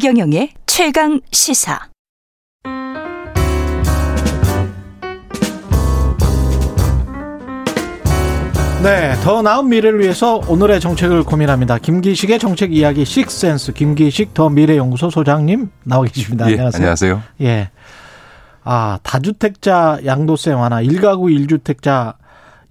최경영의 최강 시사. 네, 더 나은 미래를 위해서 오늘의 정책을 고민합니다. 김기식의 정책 이야기 식센스 김기식 더 미래연구소 소장님 나와 계십니다. 예, 안녕하세요. 안녕하세요. 예. 아, 다주택자 양도세 완화, 1가구 1주택자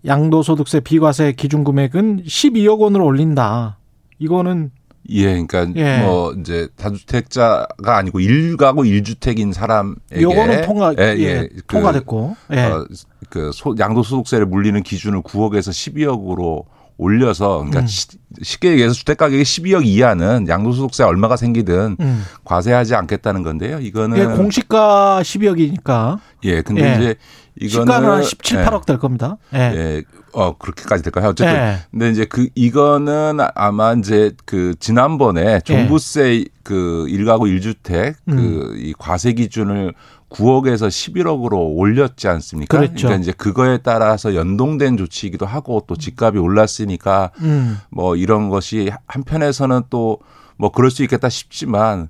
양도소득세 비과세 기준 금액은 12억 원으로 올린다. 이거는 예, 그러니까 예. 뭐 이제 다주택자가 아니고 1가구 1주택인 사람에게 요거는 통과 예, 예, 예. 그, 통과됐고. 예. 어, 그 소, 양도소득세를 물리는 기준을 9억에서 12억으로 올려서 그러니까 음. 시- 쉽게 얘기해서 주택 가격이 12억 이하는 양도소득세 얼마가 생기든 음. 과세하지 않겠다는 건데요. 이거는 예, 공시가 12억이니까 예, 근데 예. 이제 이거는 시가는 한 17, 예. 8억 될 겁니다. 예. 예. 어, 그렇게까지 될까요? 어쨌든. 예. 근데 이제 그, 이거는 아마 이제 그 지난번에 종부세 그 1가구 1주택 음. 그이 과세 기준을 9억에서 11억으로 올렸지 않습니까? 그랬죠. 러니까 이제 그거에 따라서 연동된 조치이기도 하고 또 집값이 올랐으니까 음. 뭐 이런 것이 한편에서는 또 뭐 그럴 수 있겠다 싶지만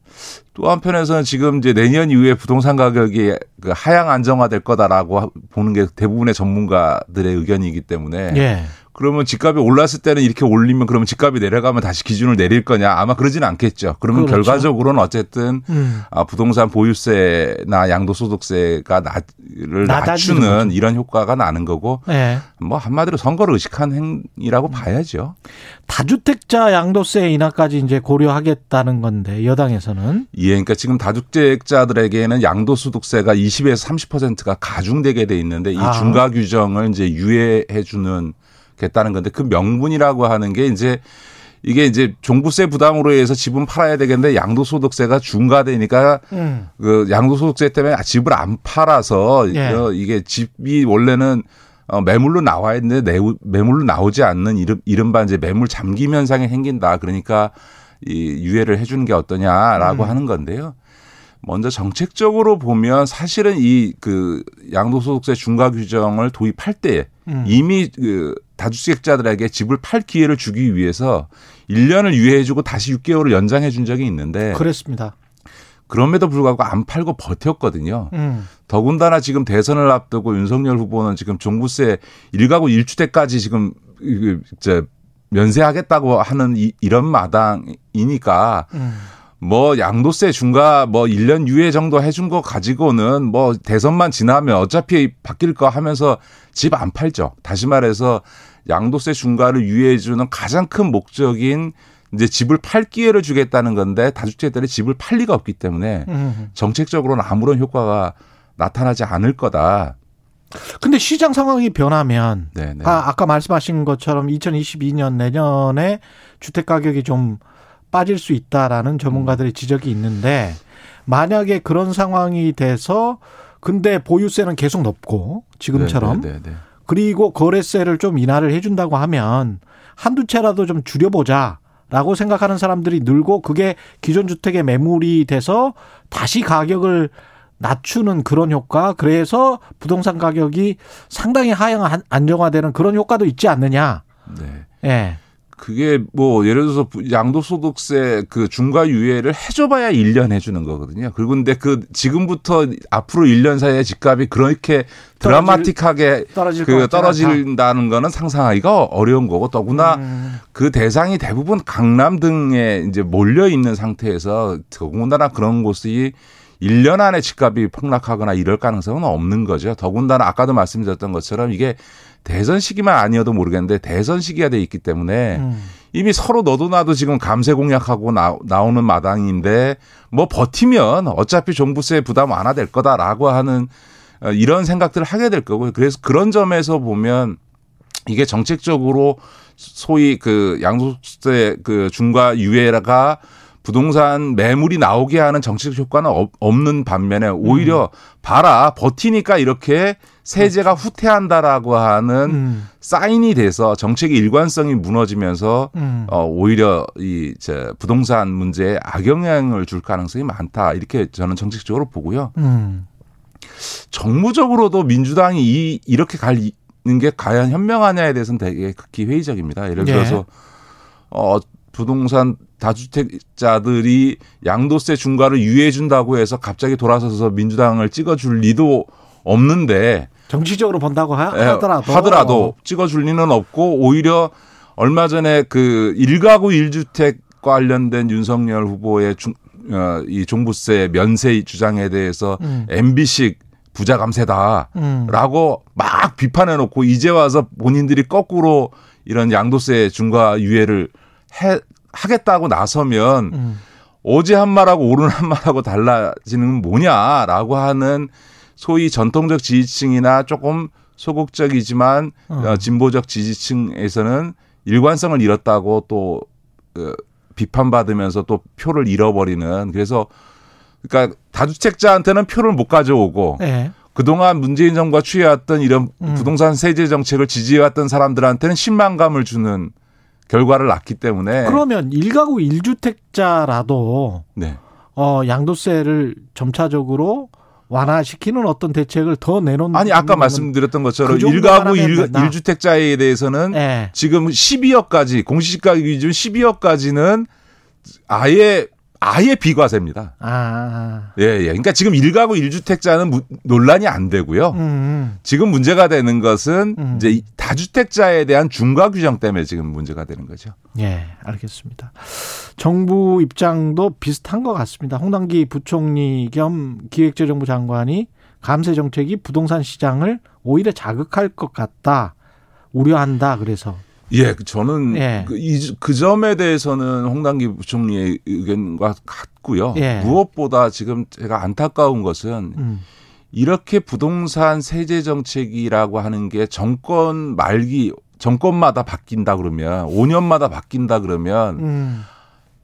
또 한편에서는 지금 이제 내년 이후에 부동산 가격이 그 하향 안정화될 거다라고 하- 보는 게 대부분의 전문가들의 의견이기 때문에 예. 그러면 집값이 올랐을 때는 이렇게 올리면 그러면 집값이 내려가면 다시 기준을 내릴 거냐 아마 그러지는 않겠죠. 그러면 그렇죠. 결과적으로는 어쨌든 음. 아, 부동산 보유세나 양도소득세가 낮을 낮추는. 이런 효과가 나는 거고 예. 뭐 한마디로 선거를 의식한 행위라고 봐야죠. 다주택자 양도세 인하까지 이제 고려하겠다는 건데 여당에서는 예, 그러니까 지금 다주택자들에게는 양도소득세가 20에서 30%가 가중되게 돼 있는데 이 아. 중과 규정을 이제 유예해 주는 겠다는 건데 그 명분이라고 하는 게 이제 이게 이제 종부세 부담으로 해서 집은 팔아야 되겠는데 양도소득세가 중과되니까 음. 그 양도소득세 때문에 집을 안 팔아서 예. 어, 이게 집이 원래는 어, 매물로 나와야 했는데 내, 매물로 나오지 않는 이른, 이른바 이제 매물 잠김 현상이 생긴다. 그러니까 이 유예를 해주는 게 어떠냐라고 음. 하는 건데요. 먼저 정책적으로 보면 사실은 이 그 양도소득세 중과 규정을 도입할 때 음. 이미 그 다주택자들에게 집을 팔 기회를 주기 위해서 1년을 유예해주고 다시 6개월을 연장해 준 적이 있는데 그랬습니다. 그럼에도 불구하고 안 팔고 버텼거든요. 음. 더군다나 지금 대선을 앞두고 윤석열 후보는 지금 종부세 1가구 1주택까지 지금 이- 이제 면세하겠다고 하는 이, 이런 마당이니까 음. 뭐 양도세 중과 뭐 1년 유예 정도 해준 거 가지고는 뭐 대선만 지나면 어차피 바뀔 거 하면서 집 안 팔죠. 다시 말해서 양도세 중과를 유예해주는 가장 큰 목적인 이제 집을 팔 기회를 주겠다는 건데 다주택자들이 집을 팔 리가 없기 때문에 음. 정책적으로는 아무런 효과가 나타나지 않을 거다. 근데 시장 상황이 변하면 네, 네. 아, 아까 말씀하신 것처럼 2022년 내년에 주택 가격이 좀 빠질 수 있다라는 전문가들의 지적이 있는데 만약에 그런 상황이 돼서 근데 보유세는 계속 높고 지금처럼 네, 네, 네, 네. 그리고 거래세를 좀 인하를 해준다고 하면 한두 채라도 좀 줄여보자 라고 생각하는 사람들이 늘고 그게 기존 주택의 매물이 돼서 다시 가격을 낮추는 그런 효과 그래서 부동산 가격이 상당히 하향 안- 안정화되는 그런 효과도 있지 않느냐. 네. 예. 그게 뭐 예를 들어서 양도소득세 그 중과 유예를 해줘봐야 1년 해주는 거거든요. 그리고 근데 그 지금부터 앞으로 1년 사이에 집값이 그렇게 드라마틱하게 떨어질 것 그. 떨어진다는 거는 상상하기가 어려운 거고 더구나 음. 그 대상이 대부분 강남 등에 이제 몰려 있는 상태에서 더군다나 그런 곳이 1년 안에 집값이 폭락하거나 이럴 가능성은 없는 거죠. 더군다나 아까도 말씀드렸던 것처럼 이게 대선 시기만 아니어도 모르겠는데 대선 시기가 돼 있기 때문에 음. 이미 서로 너도 나도 지금 감세 공약하고 나, 나오는 마당인데 뭐 버티면 어차피 종부세 부담 완화될 거다라고 하는 어, 이런 생각들을 하게 될 거고요. 그래서 그런 점에서 보면 이게 정책적으로 소위 그 양도세 그 중과 유예가 부동산 매물이 나오게 하는 정책 효과는 없- 없는 반면에 오히려 봐라 버티니까 이렇게 세제가 후퇴한다라고 하는 음. 사인이 돼서 정책의 일관성이 무너지면서 음. 어 오히려 이 이제 부동산 문제에 악영향을 줄 가능성이 많다 이렇게 저는 정책적으로 보고요. 음. 정무적으로도 민주당이 이 이렇게 가는 게 과연 현명하냐에 대해서는 되게 극히 회의적입니다. 예를 예. 들어서 어 부동산 다주택자들이 양도세 중과를 유예해 준다고 해서 갑자기 돌아서서 민주당을 찍어줄 리도 없는데 정치적으로 본다고 하, 예, 하더라도 하더라도 찍어줄 리는 없고 오히려 얼마 전에 그 일가구 일주택 관련된 윤석열 후보의 중, 어, 이 종부세 면세 주장에 대해서 음. MB식 부자 감세다. 음. 라고 막 비판해 놓고 이제 와서 본인들이 거꾸로 이런 양도세 중과 유예를 해, 하겠다고 나서면 음. 어제 한 말하고 오늘 한 말하고 달라지는 건 뭐냐라고 하는 소위 전통적 지지층이나 조금 소극적이지만 어. 어, 진보적 지지층에서는 일관성을 잃었다고 또 어, 비판받으면서 또 표를 잃어버리는 그래서 그러니까 다주택자한테는 표를 못 가져오고 예. 그동안 문재인 정부가 취해왔던 이런 음. 부동산 세제 정책을 지지해왔던 사람들한테는 신망감을 주는 결과를 낳기 때문에 그러면 일가구 일주택자라도 네. 어, 양도세를 점차적으로 완화시키는 어떤 대책을 더 내놓는 아니 아까 말씀드렸던 것처럼 그 정도 일가구 하나면 일, 된다. 일주택자에 대해서는 예. 지금 12억까지 공시지가 기준 12억까지는 아예 아예 비과세입니다. 아. 예, 예. 그러니까 지금 일가구 일주택자는 무- 논란이 안 되고요. 음. 지금 문제가 되는 것은 음. 이제 이 다주택자에 대한 중과 규정 때문에 지금 문제가 되는 거죠. 예, 알겠습니다. 정부 입장도 비슷한 것 같습니다. 홍당기 부총리 겸 기획재정부 장관이 감세 정책이 부동산 시장을 오히려 자극할 것 같다. 우려한다. 그래서 예, 그 저는 예. 그, 이, 그 점에 대해서는 홍당기 부총리의 의견과 같고요. 예. 무엇보다 지금 제가 안타까운 것은 음. 이렇게 부동산 세제 정책이라고 하는 게 정권 말기 정권마다 바뀐다 그러면 5년마다 바뀐다 그러면 음.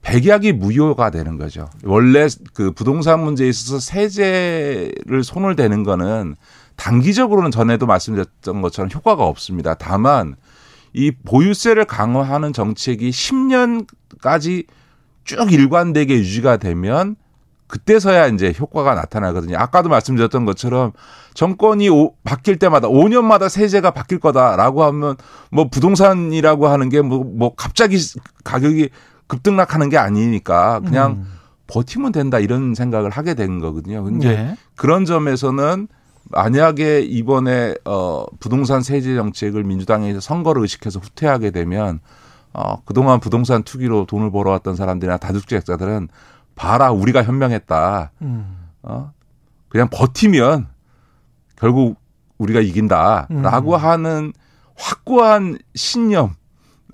백약이 무효가 되는 거죠. 원래 그 부동산 문제에 있어서 세제를 손을 대는 거는 단기적으로는 전에도 말씀드렸던 것처럼 효과가 없습니다. 다만 이 보유세를 강화하는 정책이 10년까지 쭉 일관되게 유지가 되면 그때서야 이제 효과가 나타나거든요. 아까도 말씀드렸던 것처럼 정권이 오- 바뀔 때마다 5년마다 세제가 바뀔 거다라고 하면 뭐 부동산이라고 하는 게뭐뭐 갑자기 가격이 급등락하는 게 아니니까 그냥 음. 버티면 된다 이런 생각을 하게 된 거거든요. 근데 예. 그런 점에서는 만약에 이번에 어 부동산 세제 정책을 민주당에서 선거를 의식해서 후퇴하게 되면 어 그동안 부동산 투기로 돈을 벌어왔던 사람들이나 다주택자들은 봐라 우리가 현명했다. 음. 어 그냥 버티면 결국 우리가 이긴다라고 음. 하는 확고한 신념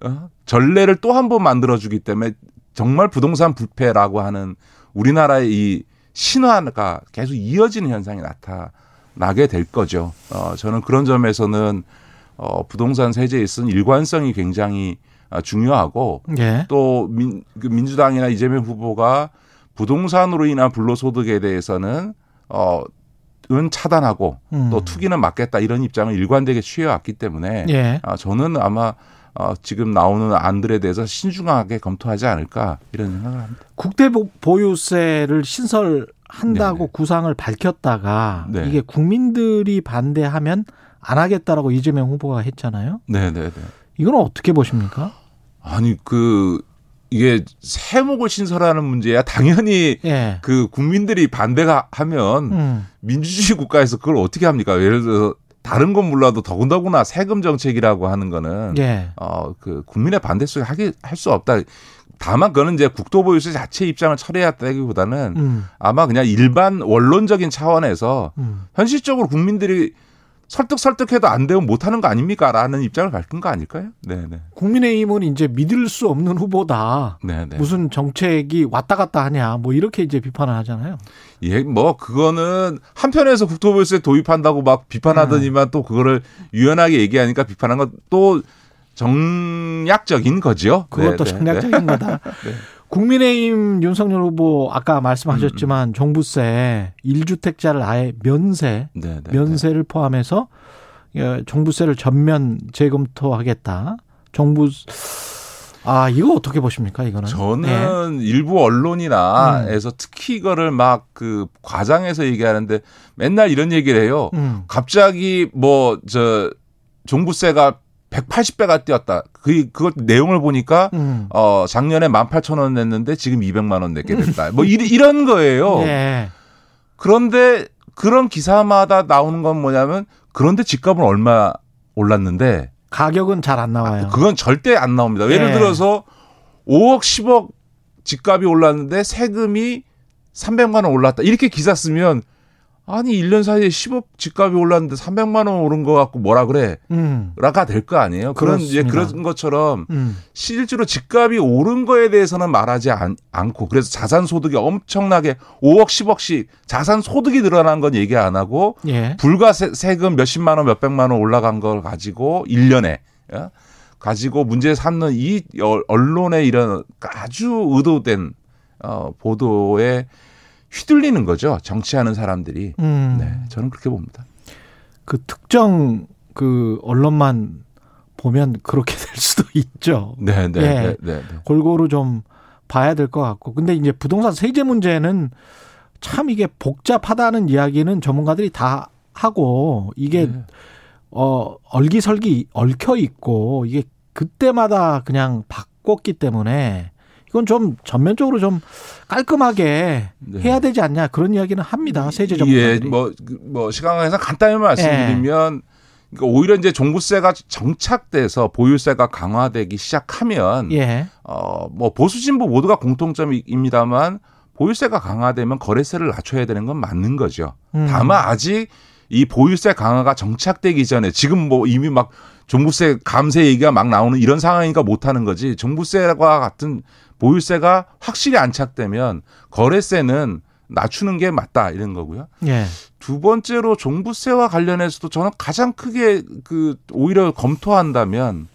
어? 전례를 또 한 번 만들어주기 때문에 정말 부동산 불패라고 하는 우리나라의 이 신화가 계속 이어지는 현상이 나타나게 될 거죠. 어, 저는 그런 점에서는 어, 부동산 세제에 있은 일관성이 굉장히 아, 중요하고 예. 또 민, 그 민주당이나 이재명 후보가 부동산으로 인한 불로소득에 대해서는 어, 은 차단하고 음. 또 투기는 막겠다 이런 입장을 일관되게 취해왔기 때문에 예. 아, 저는 아마 어, 지금 나오는 안들에 대해서 신중하게 검토하지 않을까 이런 생각을 합니다. 국대 보- 보유세를 신설한다고 네네. 구상을 밝혔다가 네. 이게 국민들이 반대하면 안 하겠다라고 이재명 후보가 했잖아요. 네 네 네. 이건 어떻게 보십니까? 아니 그 이게 세목을 신설하는 문제야 당연히 예. 그 국민들이 반대가 하면 음. 민주주의 국가에서 그걸 어떻게 합니까? 예를 들어서 다른 건 몰라도 더군다나 세금 정책이라고 하는 거는 예. 어그 국민의 반대 속에 하기 할 수 없다. 다만 그거는 이제 국토보유세 자체 입장을 철회했다기보다는 음. 아마 그냥 일반 원론적인 차원에서 음. 현실적으로 국민들이 설득 설득해도 안 되면 못 하는 거 아닙니까라는 입장을 밝힌 거 아닐까요? 네, 네. 국민의힘은 이제 믿을 수 없는 후보다. 네, 네. 무슨 정책이 왔다 갔다 하냐. 뭐 이렇게 이제 비판을 하잖아요. 예, 뭐 그거는 한편에서 국토보유세 도입한다고 막 비판하더니만 또 그거를 유연하게 얘기하니까 비판한 건 또 정략적인 거죠. 그것도 네, 네, 전략적인 거다. 국민의힘 윤석열 후보 아까 말씀하셨지만 종부세 1주택자를 아예 면세 네, 네, 네. 면세를 포함해서 예, 종부세를 전면 재검토하겠다. 종부 아 이거 어떻게 보십니까 이거는? 저는 네. 일부 언론이나에서 특히 이거를 막 그 과장해서 얘기하는데 맨날 이런 얘기를 해요. 음. 갑자기 뭐 저 종부세가 180배가 뛰었다. 그 그것 내용을 보니까 음. 어 작년에 18,000원 냈는데 지금 200만 원 내게 됐다. 뭐 이, 이런 거예요. 예. 그런데 그런 기사마다 나오는 건 뭐냐면 그런데 집값은 얼마 올랐는데 가격은 잘 안 나와요. 그건 절대 안 나옵니다. 예를 예. 들어서 5억 10억 집값이 올랐는데 세금이 300만 원 올랐다. 이렇게 기사 쓰면 아니 1년 사이에 10억 집값이 올랐는데 300만 원 오른 거 갖고 뭐라 그래? 음. 라가 될 거 아니에요. 그런 그렇습니다. 그런 것처럼 음. 실제로 집값이 오른 거에 대해서는 말하지 않, 고 그래서 자산 소득이 엄청나게 5억 10억씩 자산 소득이 늘어난 건 얘기 안 하고 예. 불과 세, 세금 몇십만 원 몇백만 원 올라간 걸 가지고 1년에 예? 가지고 문제 삼는 이 어- 언론의 이런 아주 의도된 어, 보도에 휘둘리는 거죠. 정치하는 사람들이. 음. 네, 저는 그렇게 봅니다. 그 특정 그 언론만 보면 그렇게 될 수도 있죠. 네, 네, 예. 네, 네, 네. 골고루 좀 봐야 될 것 같고. 근데 이제 부동산 세제 문제는 참 이게 복잡하다는 이야기는 전문가들이 다 하고 이게 네. 어 얼기설기 얽혀 있고 이게 그때마다 그냥 바꿨기 때문에 이건 좀 전면적으로 좀 깔끔하게 네. 해야 되지 않냐 그런 이야기는 합니다 세제 예, 전문가들이. 뭐, 그, 뭐, 시간 관계상 간단히 말씀드리면, 그러니까 오히려 이제 종부세가 정착돼서 보유세가 강화되기 시작하면, 예. 어, 뭐, 보수 진보 모두가 공통점입니다만, 보유세가 강화되면 거래세를 낮춰야 되는 건 맞는 거죠. 음. 다만 아직 이 보유세 강화가 정착되기 전에 지금 뭐 이미 막 종부세 감세 얘기가 막 나오는 이런 상황이니까 못 하는 거지. 종부세와 같은 보유세가 확실히 안착되면 거래세는 낮추는 게 맞다 이런 거고요. 예. 두 번째로 종부세와 관련해서도 저는 가장 크게 그 오히려 검토한다면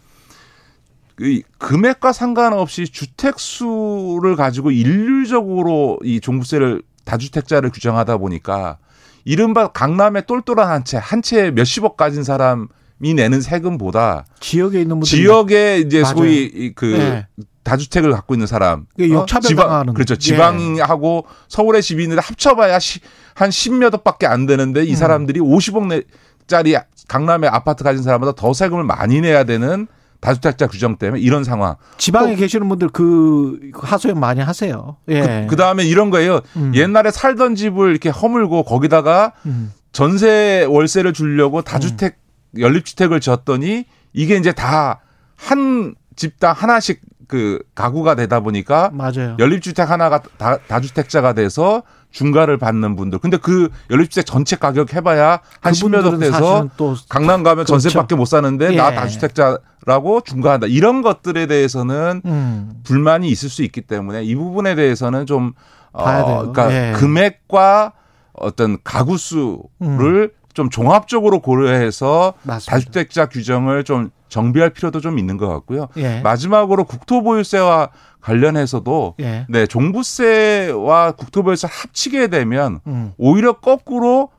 그 금액과 상관없이 주택 수를 가지고 일률적으로 이 종부세를 다주택자를 규정하다 보니까 이른바 강남의 똘똘한 한 채, 한 채에 몇십억 가진 사람이 내는 세금보다 지역에 있는 분들 지역에 이제 맞아요. 소위 이그 네. 다주택을 갖고 있는 사람, 이게 역차별 지방 당하는 그렇죠. 예. 지방하고 서울에 집이 있는데 합쳐봐야 시, 한 10몇 억밖에 안 되는데 이 음. 사람들이 50억 내 짜리 강남에 아파트 가진 사람보다 더 세금을 많이 내야 되는 다주택자 규정 때문에 이런 상황. 지방에 계시는 분들 그 하소연 많이 하세요. 예. 그 다음에 이런 거예요. 음. 옛날에 살던 집을 이렇게 허물고 거기다가 음. 전세 월세를 주려고 다주택 연립주택을 지었더니 이게 이제 다 한 집당 하나씩 그 가구가 되다 보니까 맞아요. 연립주택 하나가 다, 다주택자가 돼서 중가를 받는 분들. 근데 그 연립주택 전체 가격 해봐야 한 십몇 억 그분들은 돼서 강남 가면 그렇죠. 전세밖에 못 사는데 나 예. 다주택자라고 중가한다. 이런 것들에 대해서는 음. 불만이 있을 수 있기 때문에 이 부분에 대해서는 좀 봐야 어, 돼요. 그러니까 예. 금액과 어떤 가구 수를 좀 종합적으로 고려해서 맞습니다. 다주택자 규정을 좀 정비할 필요도 좀 있는 것 같고요. 예. 마지막으로 국토보유세와 관련해서도 예. 네 종부세와 국토보유세 합치게 되면 음. 오히려 거꾸로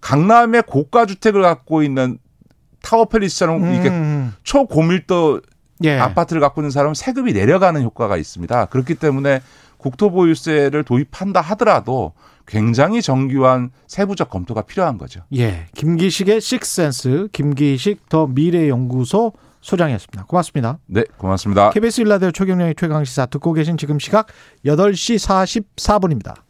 강남의 고가 주택을 갖고 있는 타워팰리스처럼 이렇게 음. 초고밀도 예. 아파트를 갖고 있는 사람은 세금이 내려가는 효과가 있습니다. 그렇기 때문에 국토보유세를 도입한다 하더라도 굉장히 정교한 세부적 검토가 필요한 거죠. 예. 김기식의 식센스 김기식 더 미래연구소 소장이었습니다. 고맙습니다. 네, 고맙습니다. KBS 일라디오 최경영의 최강시사 듣고 계신 지금 시각 8시 44분입니다.